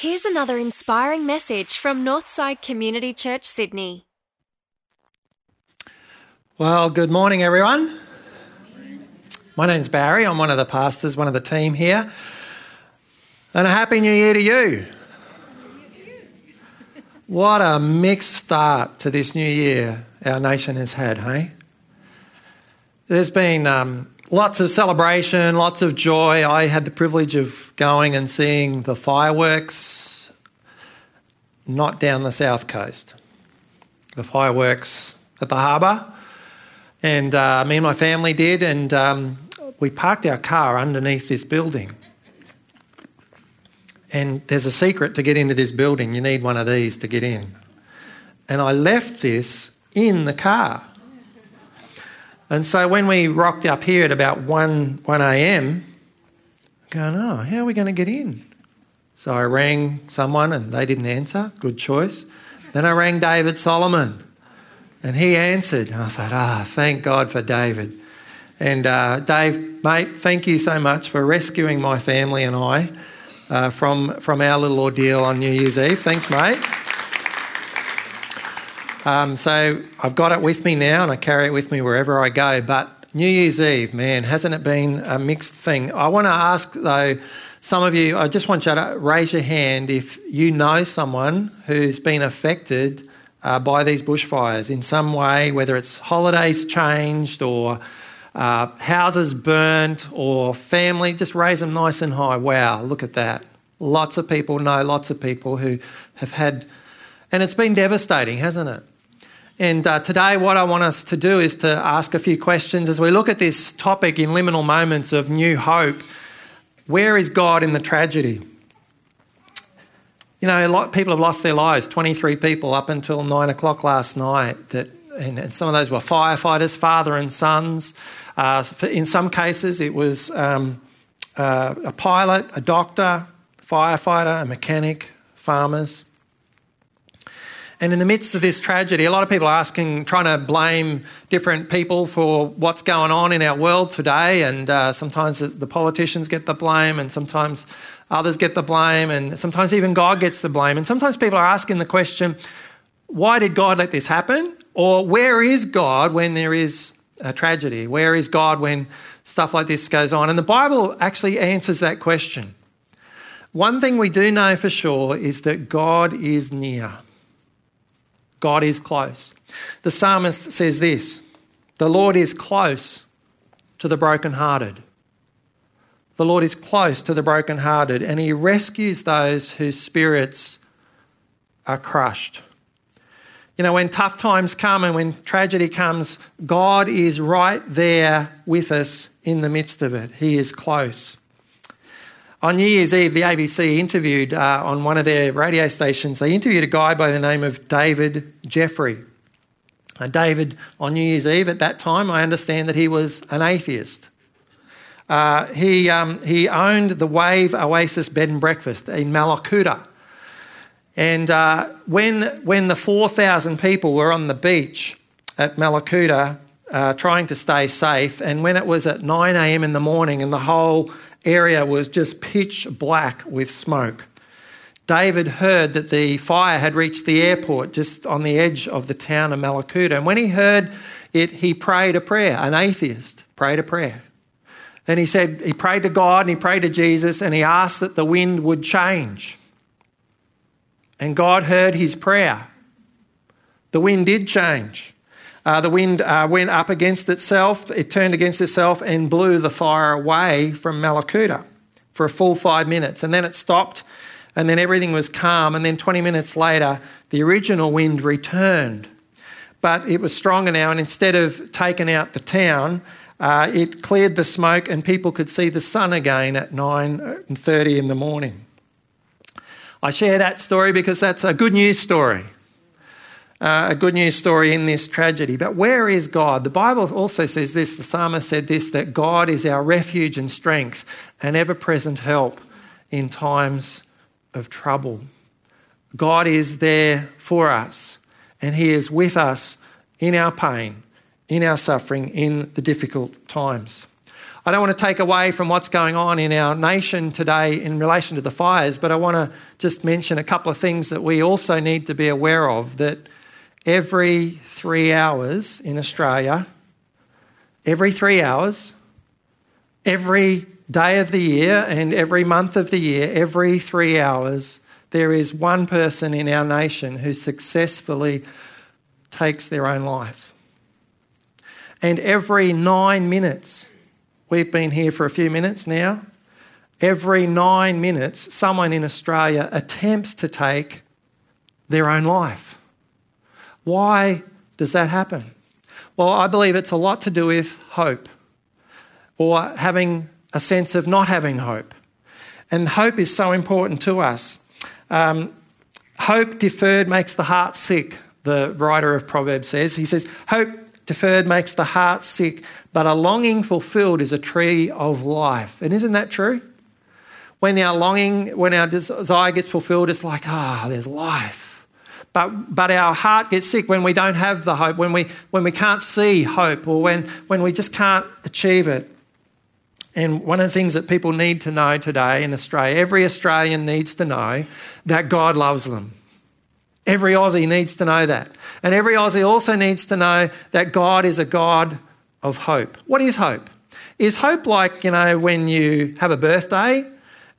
Here's another inspiring message from Northside Community Church, Sydney. Well, good morning, everyone. My name's Barry. I'm one of the pastors, one of the team here. And a happy new year to you. What a mixed start to this new year our nation has had, hey? There's been um, lots of celebration, lots of joy. I had the privilege of going and seeing the fireworks, not down the south coast. The fireworks at the harbour. And uh, me and my family did, and um, we parked our car underneath this building. And there's a secret to get into this building. You need one of these to get in. And I left this in the car. And so when we rocked up here at about 1, 1 a.m., going, oh, how are we going to get in? So I rang someone and they didn't answer. Good choice. Then I rang David Solomon and he answered. I thought, ah, oh, thank God for David. And uh, Dave, mate, thank you so much for rescuing my family and I uh, from, from our little ordeal on New Year's Eve. Thanks, mate. Um, so I've got it with me now and I carry it with me wherever I go. But New Year's Eve, man, hasn't it been a mixed thing? I want to ask, though, some of you, I just want you to raise your hand if you know someone who's been affected uh, by these bushfires in some way, whether it's holidays changed or uh, houses burnt or family, just raise them nice and high. Wow, look at that. Lots of people know lots of people who have had, and it's been devastating, hasn't it? And uh, today, what I want us to do is to ask a few questions as we look at this topic in liminal moments of new hope. Where is God in the tragedy? You know, a lot of people have lost their lives. 23 people up until nine o'clock last night. That, and, and some of those were firefighters, father and sons. Uh, in some cases, it was um, uh, a pilot, a doctor, firefighter, a mechanic, farmers. And in the midst of this tragedy, a lot of people are asking, trying to blame different people for what's going on in our world today. And uh, sometimes the politicians get the blame, and sometimes others get the blame, and sometimes even God gets the blame. And sometimes people are asking the question, why did God let this happen? Or where is God when there is a tragedy? Where is God when stuff like this goes on? And the Bible actually answers that question. One thing we do know for sure is that God is near. God is close. The psalmist says this The Lord is close to the brokenhearted. The Lord is close to the brokenhearted, and He rescues those whose spirits are crushed. You know, when tough times come and when tragedy comes, God is right there with us in the midst of it. He is close. On New Year's Eve, the ABC interviewed uh, on one of their radio stations, they interviewed a guy by the name of David Jeffrey. Uh, David, on New Year's Eve at that time, I understand that he was an atheist. Uh, he, um, he owned the Wave Oasis Bed and Breakfast in Mallacoota. And uh, when, when the 4,000 people were on the beach at Mallacoota uh, trying to stay safe, and when it was at 9 a.m. in the morning and the whole area was just pitch black with smoke, David heard that the fire had reached the airport just on the edge of the town of Mallacoota. And when he heard it, he prayed a prayer. An atheist prayed a prayer. And he said, he prayed to God and he prayed to Jesus and he asked that the wind would change. And God heard his prayer. The wind did change. Uh, the wind uh, went up against itself, it turned against itself and blew the fire away from Mallacoota for a full five minutes. And then it stopped, and then everything was calm. And then 20 minutes later, the original wind returned. But it was stronger now, and instead of taking out the town, uh, it cleared the smoke, and people could see the sun again at 9:30 in the morning. I share that story because that's a good news story. Uh, a good news story in this tragedy. But where is God? The Bible also says this, the psalmist said this, that God is our refuge and strength and ever present help in times of trouble. God is there for us and He is with us in our pain, in our suffering, in the difficult times. I don't want to take away from what's going on in our nation today in relation to the fires, but I want to just mention a couple of things that we also need to be aware of that every three hours in Australia, every three hours, every day of the year and every month of the year, every three hours, there is one person in our nation who successfully takes their own life. And every nine minutes, we've been here for a few minutes now, every nine minutes, someone in Australia attempts to take their own life. Why does that happen? Well, I believe it's a lot to do with hope or having a sense of not having hope. And hope is so important to us. Um, hope deferred makes the heart sick, the writer of Proverbs says. He says, Hope deferred makes the heart sick, but a longing fulfilled is a tree of life. And isn't that true? When our longing, when our desire gets fulfilled, it's like, ah, oh, there's life. But, but our heart gets sick when we don't have the hope, when we, when we can't see hope, or when, when we just can't achieve it. And one of the things that people need to know today in Australia, every Australian needs to know that God loves them. Every Aussie needs to know that. And every Aussie also needs to know that God is a God of hope. What is hope? Is hope like, you know, when you have a birthday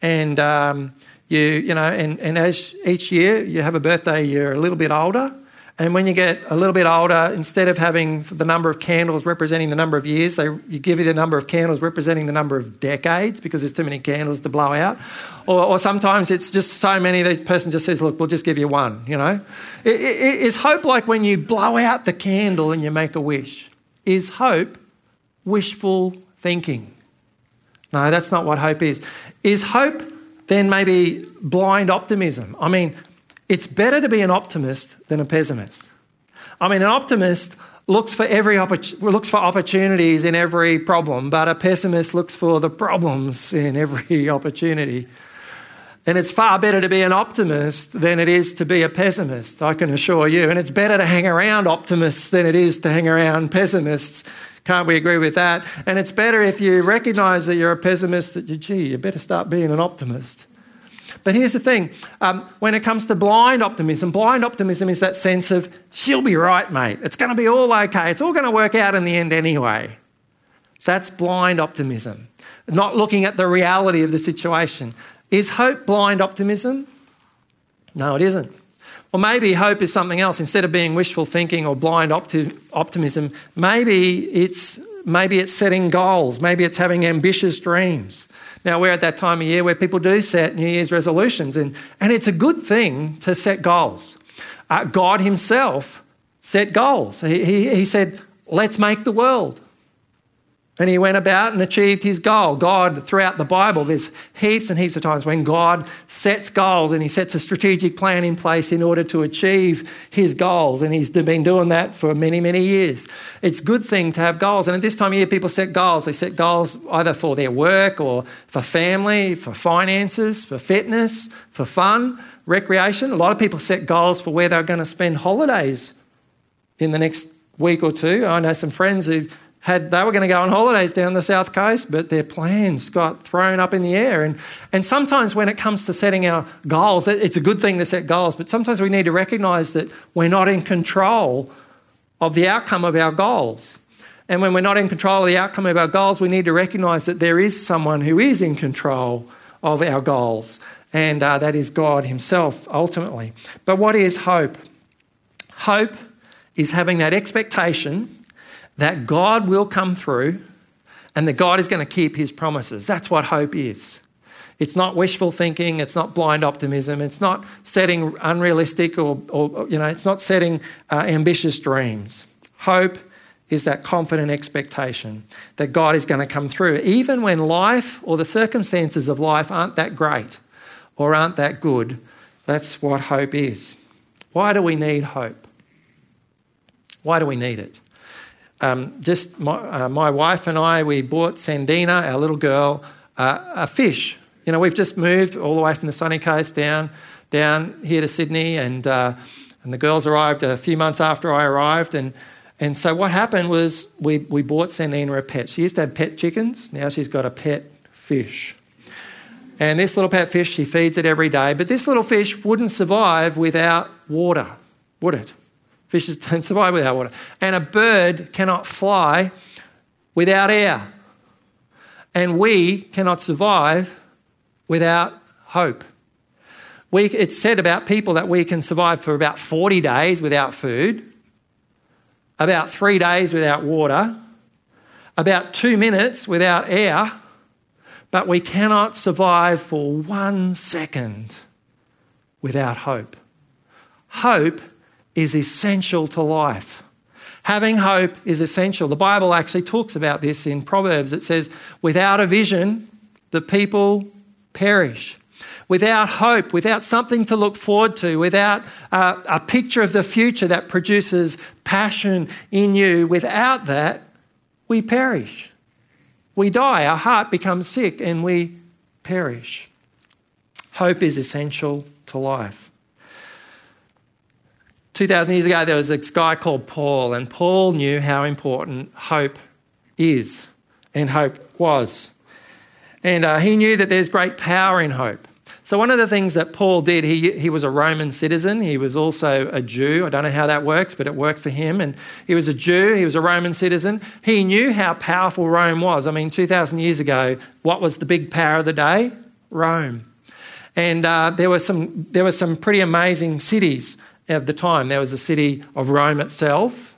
and um, you, you know, and, and as each year you have a birthday, you're a little bit older and when you get a little bit older, instead of having the number of candles representing the number of years, they, you give it a number of candles representing the number of decades because there's too many candles to blow out. Or, or sometimes it's just so many the person just says, Look, we'll just give you one, you know? Is hope like when you blow out the candle and you make a wish? Is hope wishful thinking? No, that's not what hope is. Is hope then maybe blind optimism? I mean, it's better to be an optimist than a pessimist. I mean, an optimist looks for every oppor- looks for opportunities in every problem, but a pessimist looks for the problems in every opportunity. And it's far better to be an optimist than it is to be a pessimist, I can assure you. And it's better to hang around optimists than it is to hang around pessimists. Can't we agree with that? And it's better if you recognize that you're a pessimist that you, gee, you better start being an optimist. But here's the thing um, when it comes to blind optimism, blind optimism is that sense of, she'll be right, mate. It's going to be all okay. It's all going to work out in the end anyway. That's blind optimism, not looking at the reality of the situation. Is hope blind optimism? No, it isn't. Well, maybe hope is something else. Instead of being wishful thinking or blind opti- optimism, maybe it's, maybe it's setting goals. Maybe it's having ambitious dreams. Now, we're at that time of year where people do set New Year's resolutions, and, and it's a good thing to set goals. Uh, God Himself set goals. He, he, he said, Let's make the world. And he went about and achieved his goal. God, throughout the Bible, there's heaps and heaps of times when God sets goals and he sets a strategic plan in place in order to achieve his goals. And he's been doing that for many, many years. It's a good thing to have goals. And at this time of year, people set goals. They set goals either for their work or for family, for finances, for fitness, for fun, recreation. A lot of people set goals for where they're going to spend holidays in the next week or two. I know some friends who had they were going to go on holidays down the south coast, but their plans got thrown up in the air. And, and sometimes when it comes to setting our goals, it's a good thing to set goals, but sometimes we need to recognize that we're not in control of the outcome of our goals. And when we're not in control of the outcome of our goals, we need to recognize that there is someone who is in control of our goals, and uh, that is God Himself ultimately. But what is hope? Hope is having that expectation that God will come through and that God is going to keep his promises. That's what hope is. It's not wishful thinking, it's not blind optimism, it's not setting unrealistic or, or you know, it's not setting uh, ambitious dreams. Hope is that confident expectation that God is going to come through, even when life or the circumstances of life aren't that great or aren't that good. That's what hope is. Why do we need hope? Why do we need it? Um, just my, uh, my, wife and I, we bought Sandina, our little girl, uh, a fish. You know, we've just moved all the way from the sunny coast down down here to Sydney, and uh, and the girls arrived a few months after I arrived, and And so what happened was we, we bought Sandina a pet. She used to have pet chickens. Now she's got a pet fish. And this little pet fish, she feeds it every day. But this little fish wouldn't survive without water, would it? Fishes don't survive without water. And a bird cannot fly without air. And we cannot survive without hope. We, it's said about people that we can survive for about 40 days without food, about three days without water, about two minutes without air, but we cannot survive for one second without hope. Hope is essential to life. Having hope is essential. The Bible actually talks about this in Proverbs. It says, without a vision, the people perish. Without hope, without something to look forward to, without uh, a picture of the future that produces passion in you, without that, we perish. We die. Our heart becomes sick and we perish. Hope is essential to life. 2,000 years ago, there was this guy called Paul, and Paul knew how important hope is and hope was. And uh, he knew that there's great power in hope. So, one of the things that Paul did, he, he was a Roman citizen. He was also a Jew. I don't know how that works, but it worked for him. And he was a Jew, he was a Roman citizen. He knew how powerful Rome was. I mean, 2,000 years ago, what was the big power of the day? Rome. And uh, there, were some, there were some pretty amazing cities of the time. There was the city of Rome itself,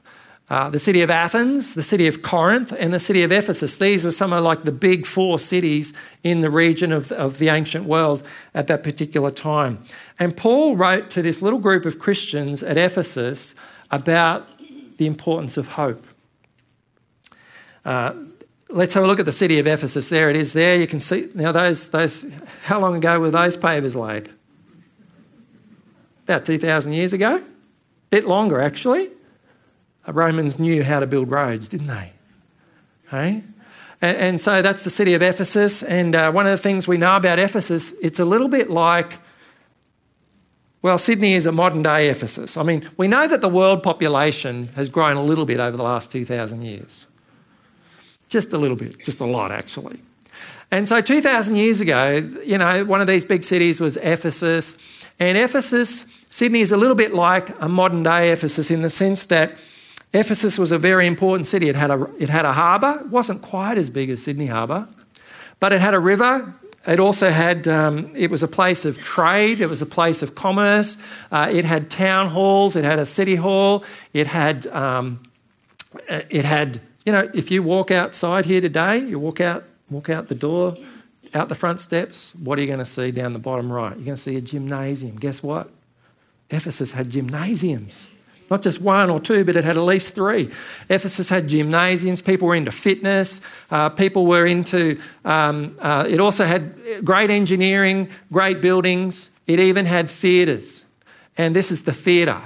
uh, the city of Athens, the city of Corinth, and the city of Ephesus. These were some of like the big four cities in the region of, of the ancient world at that particular time. And Paul wrote to this little group of Christians at Ephesus about the importance of hope. Uh, let's have a look at the city of Ephesus. There it is. There you can see now those those. How long ago were those pavers laid? About 2,000 years ago. A bit longer, actually. The Romans knew how to build roads, didn't they? Hey? And, and so that's the city of Ephesus. And uh, one of the things we know about Ephesus, it's a little bit like, well, Sydney is a modern day Ephesus. I mean, we know that the world population has grown a little bit over the last 2,000 years. Just a little bit, just a lot, actually. And so 2,000 years ago, you know, one of these big cities was Ephesus. And Ephesus, Sydney is a little bit like a modern day Ephesus in the sense that Ephesus was a very important city. It had a, it had a harbour, it wasn't quite as big as Sydney Harbour, but it had a river. It also had, um, it was a place of trade, it was a place of commerce. Uh, it had town halls, it had a city hall, it had, um, it had, you know, if you walk outside here today, you walk out, walk out the door, out the front steps, what are you going to see down the bottom right? You're going to see a gymnasium. Guess what? Ephesus had gymnasiums. Not just one or two, but it had at least three. Ephesus had gymnasiums. People were into fitness. Uh, people were into. Um, uh, it also had great engineering, great buildings. It even had theatres. And this is the theatre.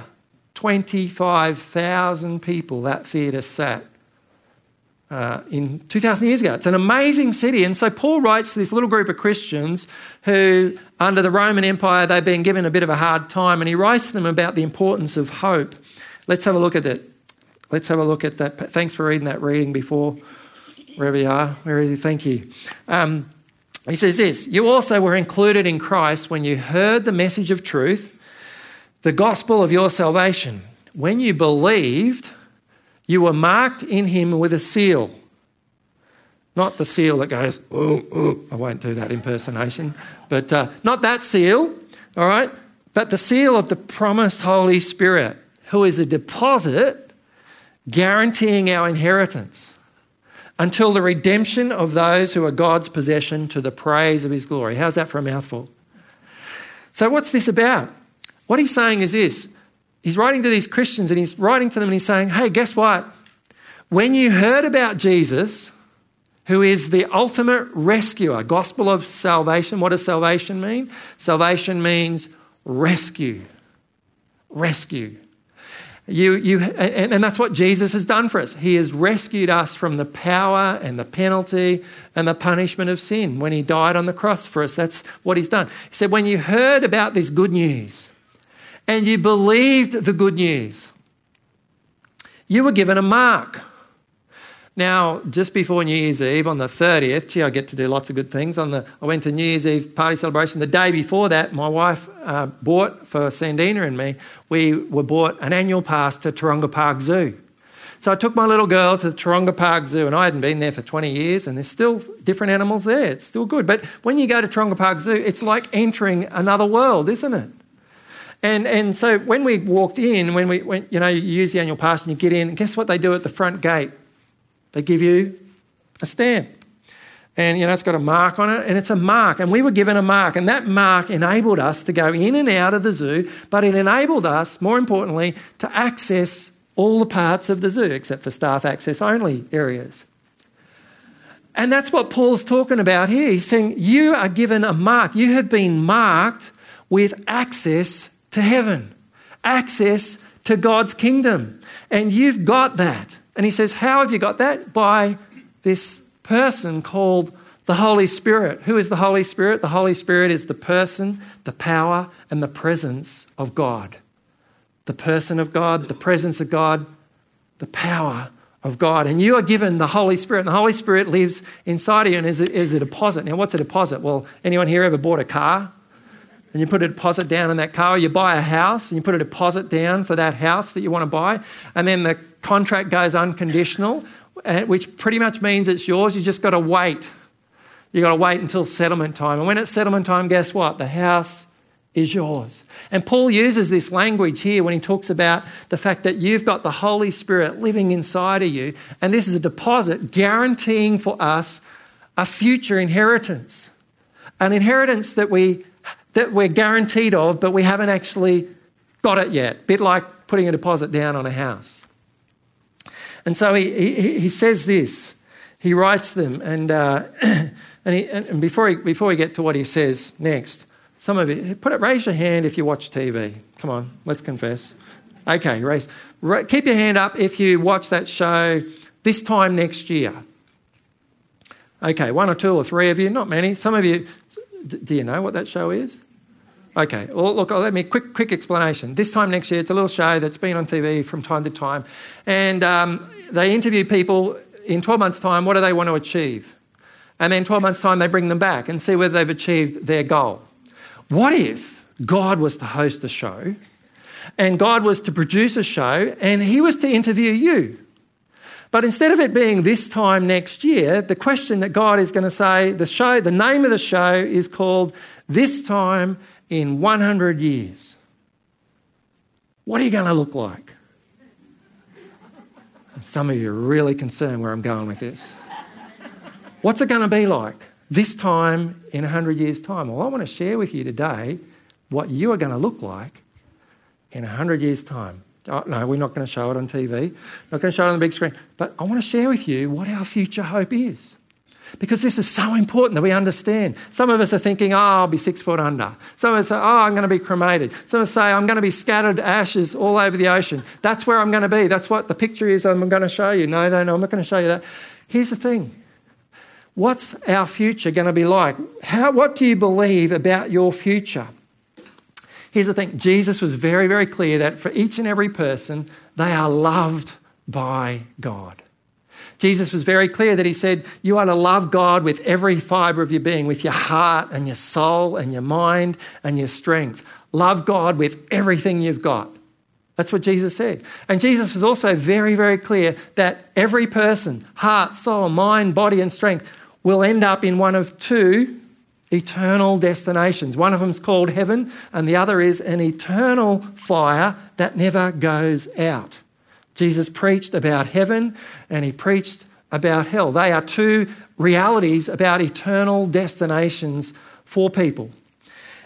25,000 people that theatre sat uh, in 2,000 years ago. It's an amazing city. And so Paul writes to this little group of Christians who, under the Roman Empire, they've been given a bit of a hard time. And he writes to them about the importance of hope. Let's have a look at it. Let's have a look at that. Thanks for reading that reading before, wherever you are. Where is? Thank you. Um, he says this You also were included in Christ when you heard the message of truth, the gospel of your salvation. When you believed, you were marked in him with a seal. Not the seal that goes, oh, oh. I won't do that impersonation, but uh, not that seal, all right, but the seal of the promised Holy Spirit, who is a deposit guaranteeing our inheritance until the redemption of those who are God's possession to the praise of his glory. How's that for a mouthful? So, what's this about? What he's saying is this he's writing to these Christians and he's writing to them and he's saying, hey, guess what? When you heard about Jesus, who is the ultimate rescuer, gospel of salvation, what does salvation mean? Salvation means rescue. Rescue. You, you, and, and that's what Jesus has done for us. He has rescued us from the power and the penalty and the punishment of sin when He died on the cross for us. That's what He's done. He said, When you heard about this good news, and you believed the good news. you were given a mark. Now, just before New Year's Eve on the 30th, gee, I get to do lots of good things. On the, I went to New Year's Eve party celebration. The day before that, my wife uh, bought for Sandina and me, we were bought an annual pass to Taronga Park Zoo. So I took my little girl to the Taronga Park Zoo, and I hadn't been there for 20 years, and there's still different animals there. It's still good. But when you go to Taronga Park Zoo, it's like entering another world, isn't it? And, and so when we walked in, when we went, you know, you use the annual pass and you get in, and guess what they do at the front gate? They give you a stamp. And, you know, it's got a mark on it, and it's a mark. And we were given a mark, and that mark enabled us to go in and out of the zoo, but it enabled us, more importantly, to access all the parts of the zoo, except for staff access only areas. And that's what Paul's talking about here. He's saying, You are given a mark. You have been marked with access to heaven, access to God's kingdom. And you've got that. And he says, How have you got that? By this person called the Holy Spirit. Who is the Holy Spirit? The Holy Spirit is the person, the power, and the presence of God. The person of God, the presence of God, the power of God. And you are given the Holy Spirit. And the Holy Spirit lives inside of you and is a, is a deposit. Now, what's a deposit? Well, anyone here ever bought a car? And you put a deposit down in that car, you buy a house and you put a deposit down for that house that you want to buy, and then the contract goes unconditional, eh, which pretty much means it's yours. You just got to wait. You got to wait until settlement time. And when it's settlement time, guess what? The house is yours. And Paul uses this language here when he talks about the fact that you've got the Holy Spirit living inside of you, and this is a deposit guaranteeing for us a future inheritance. An inheritance that we that we're guaranteed of, but we haven't actually got it yet. Bit like putting a deposit down on a house. And so he, he, he says this. He writes them, and, uh, and, he, and before, he, before we get to what he says next, some of you, put it, raise your hand if you watch TV. Come on, let's confess. Okay, raise. Keep your hand up if you watch that show this time next year. Okay, one or two or three of you, not many. Some of you, do you know what that show is? Okay, well, look, let me quick quick explanation. This time next year, it's a little show that's been on TV from time to time, and um, they interview people in 12 months' time. What do they want to achieve? And then 12 months' time, they bring them back and see whether they've achieved their goal. What if God was to host a show, and God was to produce a show, and He was to interview you? But instead of it being this time next year, the question that God is going to say, the show, the name of the show is called This Time in 100 years, what are you going to look like? And some of you are really concerned where I'm going with this. What's it going to be like this time in 100 years' time? Well, I want to share with you today what you are going to look like in 100 years' time. Oh, no, we're not going to show it on TV, not going to show it on the big screen. But I want to share with you what our future hope is. Because this is so important that we understand. Some of us are thinking, oh, I'll be six foot under. Some of us say, oh, ah, I'm going to be cremated. Some of us say, I'm going to be scattered ashes all over the ocean. That's where I'm going to be. That's what the picture is I'm going to show you. No, no, no, I'm not going to show you that. Here's the thing what's our future going to be like? How, what do you believe about your future? Here's the thing Jesus was very, very clear that for each and every person, they are loved by God. Jesus was very clear that he said, You are to love God with every fibre of your being, with your heart and your soul and your mind and your strength. Love God with everything you've got. That's what Jesus said. And Jesus was also very, very clear that every person, heart, soul, mind, body, and strength, will end up in one of two eternal destinations. One of them is called heaven, and the other is an eternal fire that never goes out. Jesus preached about heaven and he preached about hell. They are two realities about eternal destinations for people.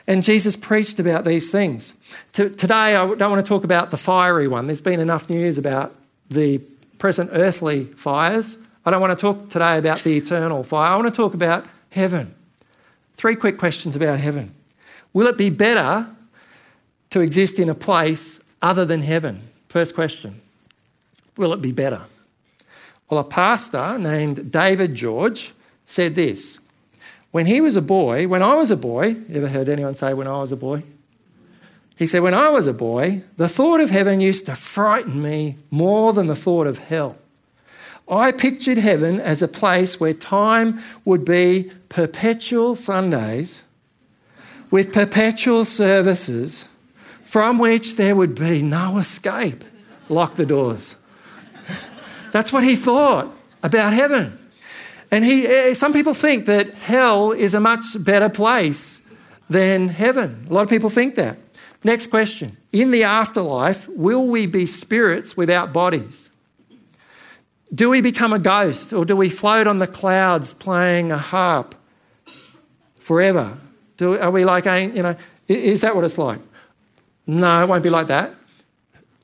And Jesus preached about these things. Today, I don't want to talk about the fiery one. There's been enough news about the present earthly fires. I don't want to talk today about the eternal fire. I want to talk about heaven. Three quick questions about heaven. Will it be better to exist in a place other than heaven? First question. Will it be better? Well, a pastor named David George said this. When he was a boy, when I was a boy, ever heard anyone say when I was a boy? He said, When I was a boy, the thought of heaven used to frighten me more than the thought of hell. I pictured heaven as a place where time would be perpetual Sundays with perpetual services from which there would be no escape. Lock the doors. That's what he thought about heaven. And he, eh, some people think that hell is a much better place than heaven. A lot of people think that. Next question In the afterlife, will we be spirits without bodies? Do we become a ghost or do we float on the clouds playing a harp forever? Do, are we like, you know, is that what it's like? No, it won't be like that.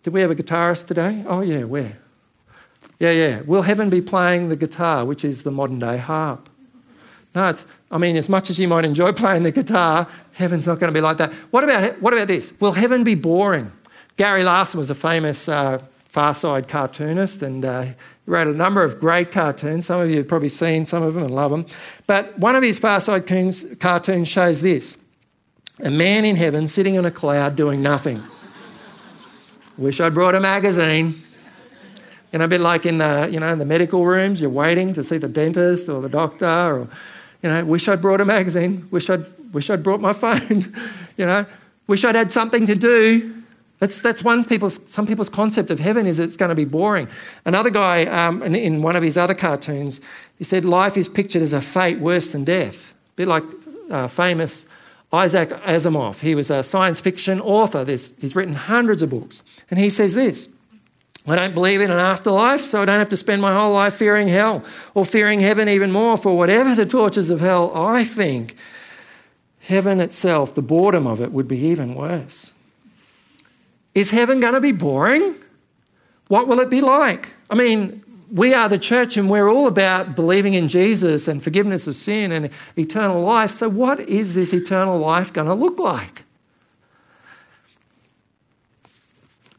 Did we have a guitarist today? Oh, yeah, where? Yeah, yeah. Will heaven be playing the guitar, which is the modern day harp? No, it's, I mean, as much as you might enjoy playing the guitar, heaven's not going to be like that. What about, what about this? Will heaven be boring? Gary Larson was a famous uh, Far Side cartoonist, and uh, wrote a number of great cartoons. Some of you have probably seen some of them and love them. But one of his Far Side cartoons shows this a man in heaven sitting on a cloud doing nothing. Wish I'd brought a magazine. You know, a bit like in the, you know, in the medical rooms, you're waiting to see the dentist or the doctor, or, you know, wish I'd brought a magazine. Wish I'd, wish I'd brought my phone. you know, wish I'd had something to do. That's, that's one people's, some people's concept of heaven is it's going to be boring. Another guy um, in, in, one of his other cartoons, he said life is pictured as a fate worse than death. A bit like uh, famous Isaac Asimov. He was a science fiction author. There's, he's written hundreds of books. And he says this I don't believe in an afterlife, so I don't have to spend my whole life fearing hell or fearing heaven even more. For whatever the tortures of hell, I think heaven itself, the boredom of it, would be even worse. Is heaven going to be boring? What will it be like? I mean, we are the church and we're all about believing in Jesus and forgiveness of sin and eternal life. So, what is this eternal life going to look like?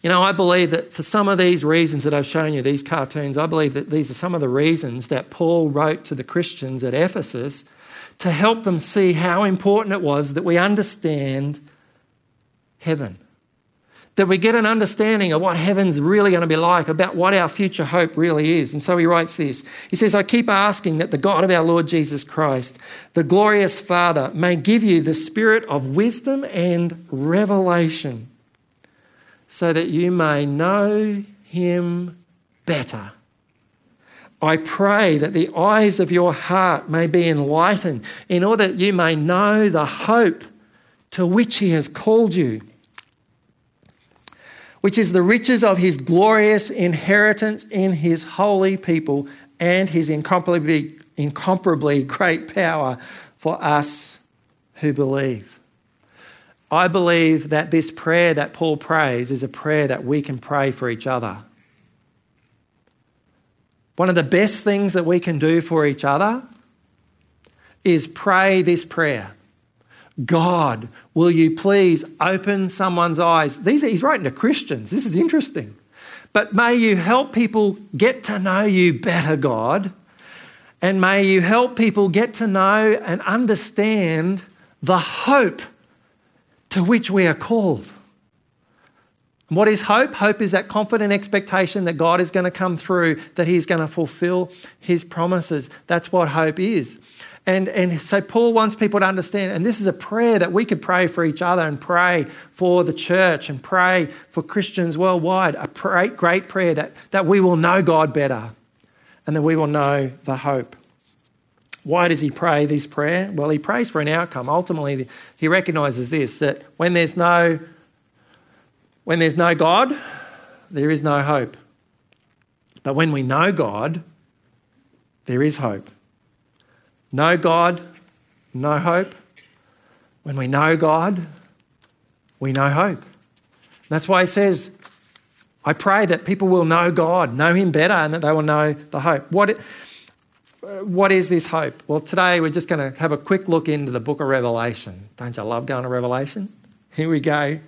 You know, I believe that for some of these reasons that I've shown you, these cartoons, I believe that these are some of the reasons that Paul wrote to the Christians at Ephesus to help them see how important it was that we understand heaven that we get an understanding of what heaven's really going to be like, about what our future hope really is. And so he writes this. He says, I keep asking that the God of our Lord Jesus Christ, the glorious Father, may give you the spirit of wisdom and revelation so that you may know him better. I pray that the eyes of your heart may be enlightened in order that you may know the hope to which he has called you which is the riches of his glorious inheritance in his holy people and his incomparably, incomparably great power for us who believe. I believe that this prayer that Paul prays is a prayer that we can pray for each other. One of the best things that we can do for each other is pray this prayer God, will you please open someone's eyes? These he's writing to Christians. This is interesting. But may you help people get to know you better, God. And may you help people get to know and understand the hope to which we are called. What is hope? Hope is that confident expectation that God is going to come through, that He's going to fulfill His promises. That's what hope is. And, and so Paul wants people to understand, and this is a prayer that we could pray for each other and pray for the church and pray for Christians worldwide. A great, great prayer that, that we will know God better and that we will know the hope. Why does he pray this prayer? Well, he prays for an outcome. Ultimately, he recognizes this that when there's no when there's no God, there is no hope. But when we know God, there is hope. No God, no hope. When we know God, we know hope. That's why he says, I pray that people will know God, know Him better, and that they will know the hope. What, what is this hope? Well, today we're just going to have a quick look into the book of Revelation. Don't you love going to Revelation? Here we go.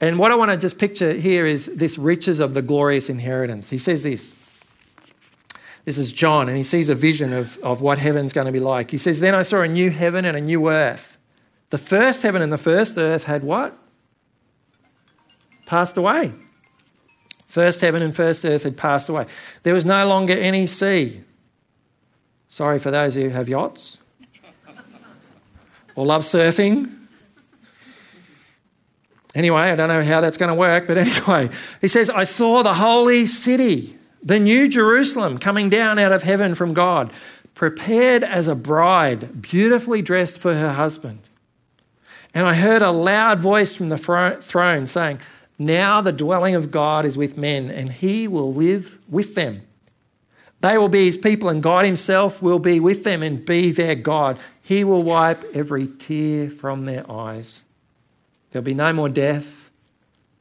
And what I want to just picture here is this riches of the glorious inheritance. He says this this is John, and he sees a vision of, of what heaven's going to be like. He says, Then I saw a new heaven and a new earth. The first heaven and the first earth had what? passed away. First heaven and first earth had passed away. There was no longer any sea. Sorry for those who have yachts or love surfing. Anyway, I don't know how that's going to work, but anyway, he says, I saw the holy city, the new Jerusalem, coming down out of heaven from God, prepared as a bride, beautifully dressed for her husband. And I heard a loud voice from the throne saying, Now the dwelling of God is with men, and he will live with them. They will be his people, and God himself will be with them and be their God. He will wipe every tear from their eyes. There'll be no more death,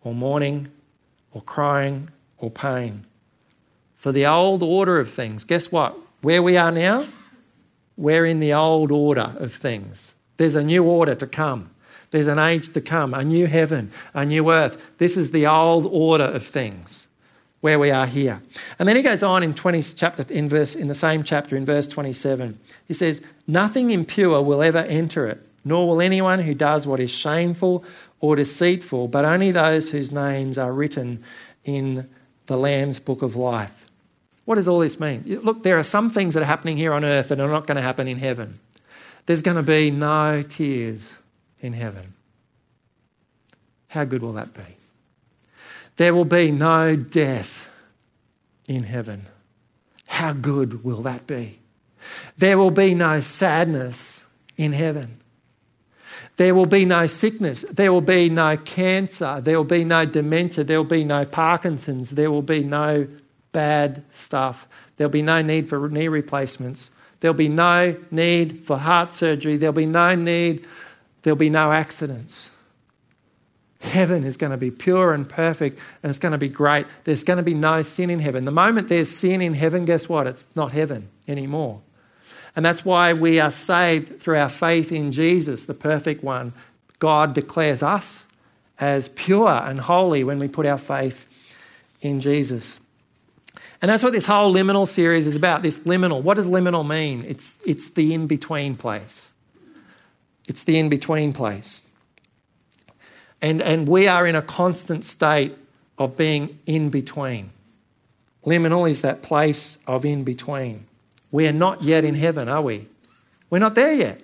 or mourning, or crying, or pain. For the old order of things, guess what? Where we are now, we're in the old order of things. There's a new order to come. There's an age to come, a new heaven, a new earth. This is the old order of things where we are here. And then he goes on in 20 chapter in verse in the same chapter in verse 27. He says, "Nothing impure will ever enter it, nor will anyone who does what is shameful or deceitful, but only those whose names are written in the Lamb's book of life." What does all this mean? Look, there are some things that are happening here on earth that are not going to happen in heaven. There's going to be no tears in heaven. How good will that be? There will be no death in heaven. How good will that be? There will be no sadness in heaven. There will be no sickness. There will be no cancer. There will be no dementia. There will be no Parkinson's. There will be no bad stuff. There'll be no need for knee replacements. There'll be no need for heart surgery. There'll be no need, there'll be no accidents. Heaven is going to be pure and perfect and it's going to be great. There's going to be no sin in heaven. The moment there's sin in heaven, guess what? It's not heaven anymore. And that's why we are saved through our faith in Jesus, the perfect one. God declares us as pure and holy when we put our faith in Jesus. And that's what this whole liminal series is about. This liminal. What does liminal mean? It's, it's the in between place. It's the in between place. And, and we are in a constant state of being in between. Liminal is that place of in between. We are not yet in heaven, are we? We're not there yet.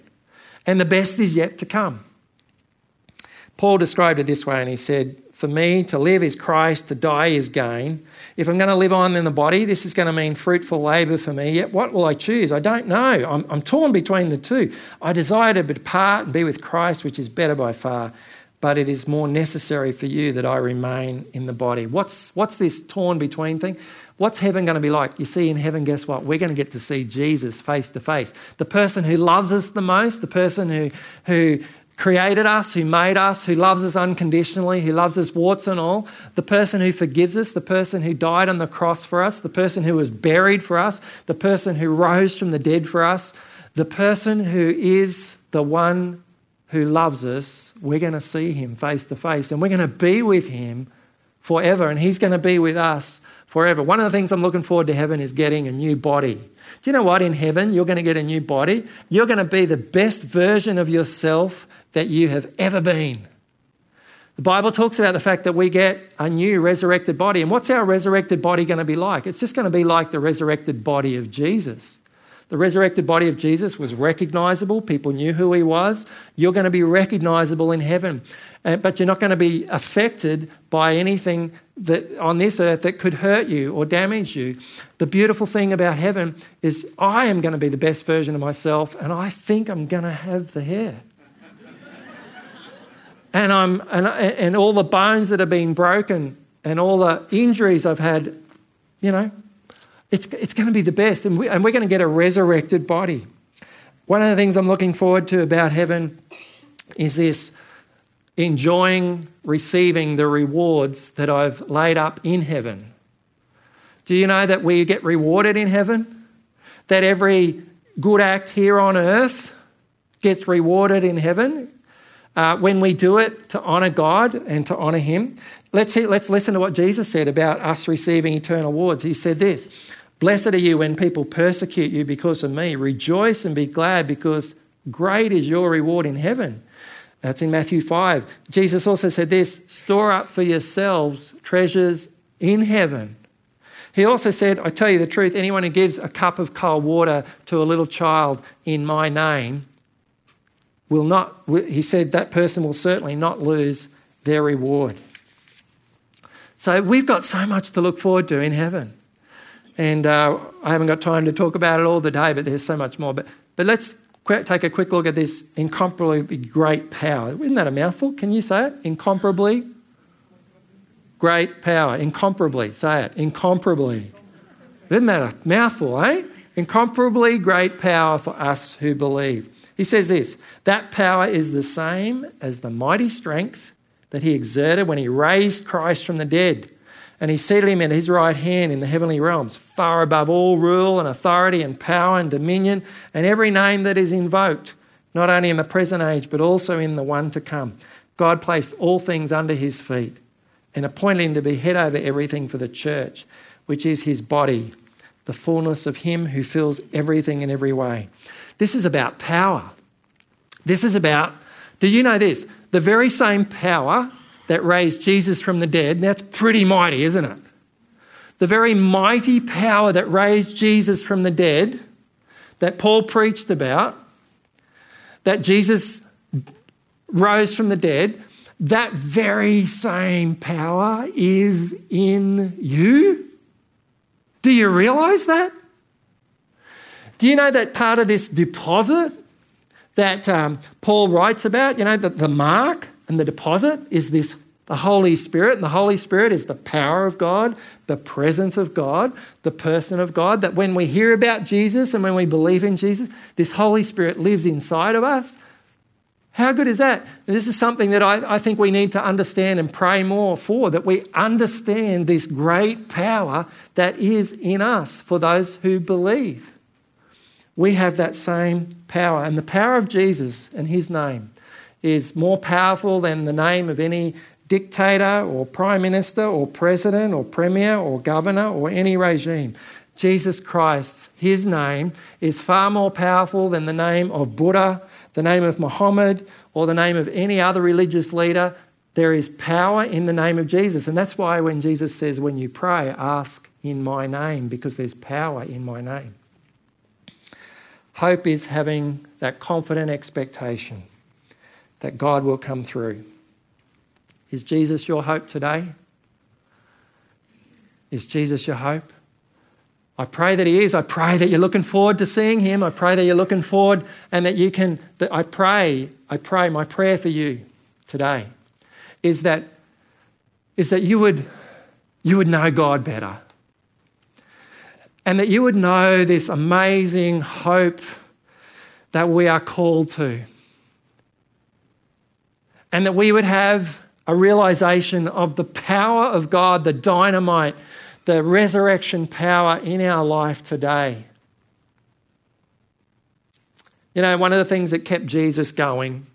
And the best is yet to come. Paul described it this way, and he said, For me, to live is Christ, to die is gain. If I'm going to live on in the body, this is going to mean fruitful labour for me. Yet what will I choose? I don't know. I'm, I'm torn between the two. I desire to depart and be with Christ, which is better by far but it is more necessary for you that I remain in the body. What's, what's this torn between thing? What's heaven going to be like? You see, in heaven, guess what? We're going to get to see Jesus face to face. The person who loves us the most, the person who, who created us, who made us, who loves us unconditionally, who loves us warts and all, the person who forgives us, the person who died on the cross for us, the person who was buried for us, the person who rose from the dead for us, the person who is the one who loves us, we're going to see him face to face and we're going to be with him forever and he's going to be with us forever. One of the things I'm looking forward to heaven is getting a new body. Do you know what? In heaven, you're going to get a new body. You're going to be the best version of yourself that you have ever been. The Bible talks about the fact that we get a new resurrected body. And what's our resurrected body going to be like? It's just going to be like the resurrected body of Jesus. The resurrected body of Jesus was recognizable. People knew who he was. You're going to be recognizable in heaven. Uh, but you're not going to be affected by anything that on this earth that could hurt you or damage you. The beautiful thing about heaven is I am going to be the best version of myself, and I think I'm going to have the hair. and, I'm, and, and all the bones that have been broken and all the injuries I've had, you know, it's, it's going to be the best, and, we, and we're going to get a resurrected body. One of the things I'm looking forward to about heaven is this enjoying receiving the rewards that I've laid up in heaven. Do you know that we get rewarded in heaven? That every good act here on earth gets rewarded in heaven uh, when we do it to honour God and to honour Him. Let's, see, let's listen to what Jesus said about us receiving eternal rewards. He said this Blessed are you when people persecute you because of me. Rejoice and be glad because great is your reward in heaven. That's in Matthew 5. Jesus also said this store up for yourselves treasures in heaven. He also said, I tell you the truth, anyone who gives a cup of cold water to a little child in my name will not, he said, that person will certainly not lose their reward. So we've got so much to look forward to in heaven. And uh, I haven't got time to talk about it all the day, but there's so much more. But, but let's take a quick look at this incomparably great power. Isn't that a mouthful? Can you say it? Incomparably great power. Incomparably. Say it. Incomparably. Isn't that a mouthful, eh? Incomparably great power for us who believe. He says this that power is the same as the mighty strength that he exerted when he raised Christ from the dead and he seated him at his right hand in the heavenly realms, far above all rule and authority and power and dominion and every name that is invoked, not only in the present age, but also in the one to come. God placed all things under his feet and appointed him to be head over everything for the church, which is his body, the fullness of him who fills everything in every way. This is about power. This is about, do you know this? The very same power that raised Jesus from the dead. That's pretty mighty, isn't it? The very mighty power that raised Jesus from the dead, that Paul preached about, that Jesus rose from the dead, that very same power is in you. Do you realize that? Do you know that part of this deposit that um, Paul writes about, you know, that the mark and the deposit is this the Holy Spirit. And the Holy Spirit is the power of God, the presence of God, the person of God. That when we hear about Jesus and when we believe in Jesus, this Holy Spirit lives inside of us. How good is that? And this is something that I, I think we need to understand and pray more for, that we understand this great power that is in us for those who believe. We have that same power. And the power of Jesus and his name is more powerful than the name of any dictator or prime minister or president or premier or governor or any regime. Jesus Christ, his name, is far more powerful than the name of Buddha, the name of Muhammad, or the name of any other religious leader. There is power in the name of Jesus. And that's why when Jesus says, when you pray, ask in my name, because there's power in my name. Hope is having that confident expectation that God will come through. Is Jesus your hope today? Is Jesus your hope? I pray that He is. I pray that you're looking forward to seeing Him. I pray that you're looking forward and that you can. That I pray, I pray, my prayer for you today is that, is that you, would, you would know God better. And that you would know this amazing hope that we are called to and that we would have a realization of the power of God, the dynamite, the resurrection power in our life today. You know, one of the things that kept Jesus going,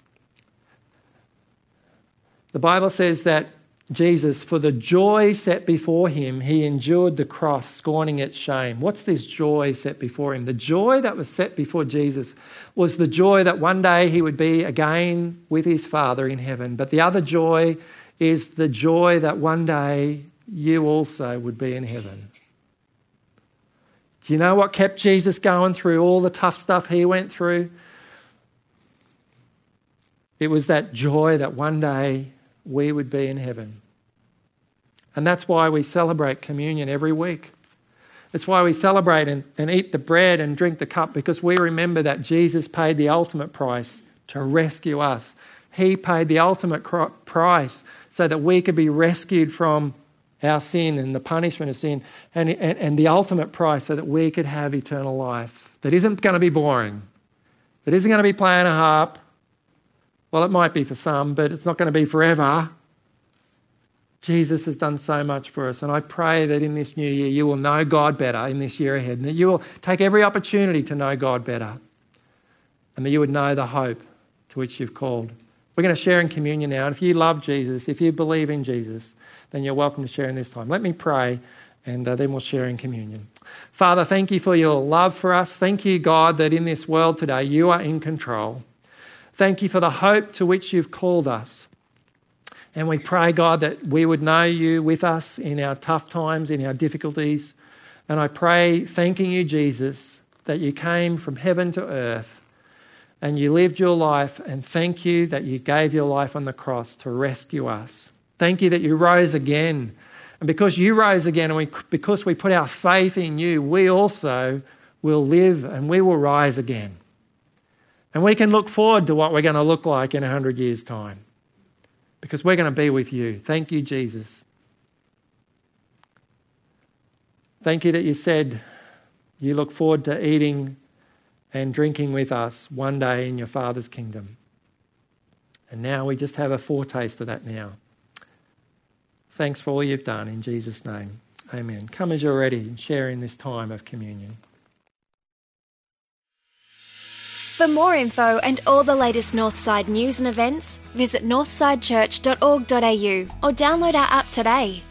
the Bible says that Jesus, for the joy set before him, he endured the cross, scorning its shame. What's this joy set before him? The joy that was set before Jesus was the joy that one day he would be again with his Father in heaven. But the other joy is the joy that one day you also would be in heaven. Do you know what kept Jesus going through all the tough stuff he went through? It was that joy that one day we would be in heaven. And that's why we celebrate communion every week. It's why we celebrate and, and eat the bread and drink the cup because we remember that Jesus paid the ultimate price to rescue us. He paid the ultimate price so that we could be rescued from our sin and the punishment of sin, and, and, and the ultimate price so that we could have eternal life that isn't going to be boring, that isn't going to be playing a harp, well, it might be for some, but it's not going to be forever. Jesus has done so much for us. And I pray that in this new year, you will know God better in this year ahead, and that you will take every opportunity to know God better, and that you would know the hope to which you've called. We're going to share in communion now. And if you love Jesus, if you believe in Jesus, then you're welcome to share in this time. Let me pray, and uh, then we'll share in communion. Father, thank you for your love for us. Thank you, God, that in this world today, you are in control. Thank you for the hope to which you've called us. And we pray, God, that we would know you with us in our tough times, in our difficulties. And I pray, thanking you, Jesus, that you came from heaven to earth and you lived your life. And thank you that you gave your life on the cross to rescue us. Thank you that you rose again. And because you rose again and we, because we put our faith in you, we also will live and we will rise again. And we can look forward to what we're going to look like in 100 years' time because we're going to be with you. Thank you, Jesus. Thank you that you said you look forward to eating and drinking with us one day in your Father's kingdom. And now we just have a foretaste of that now. Thanks for all you've done in Jesus' name. Amen. Come as you're ready and share in this time of communion. For more info and all the latest Northside news and events, visit northsidechurch.org.au or download our app today.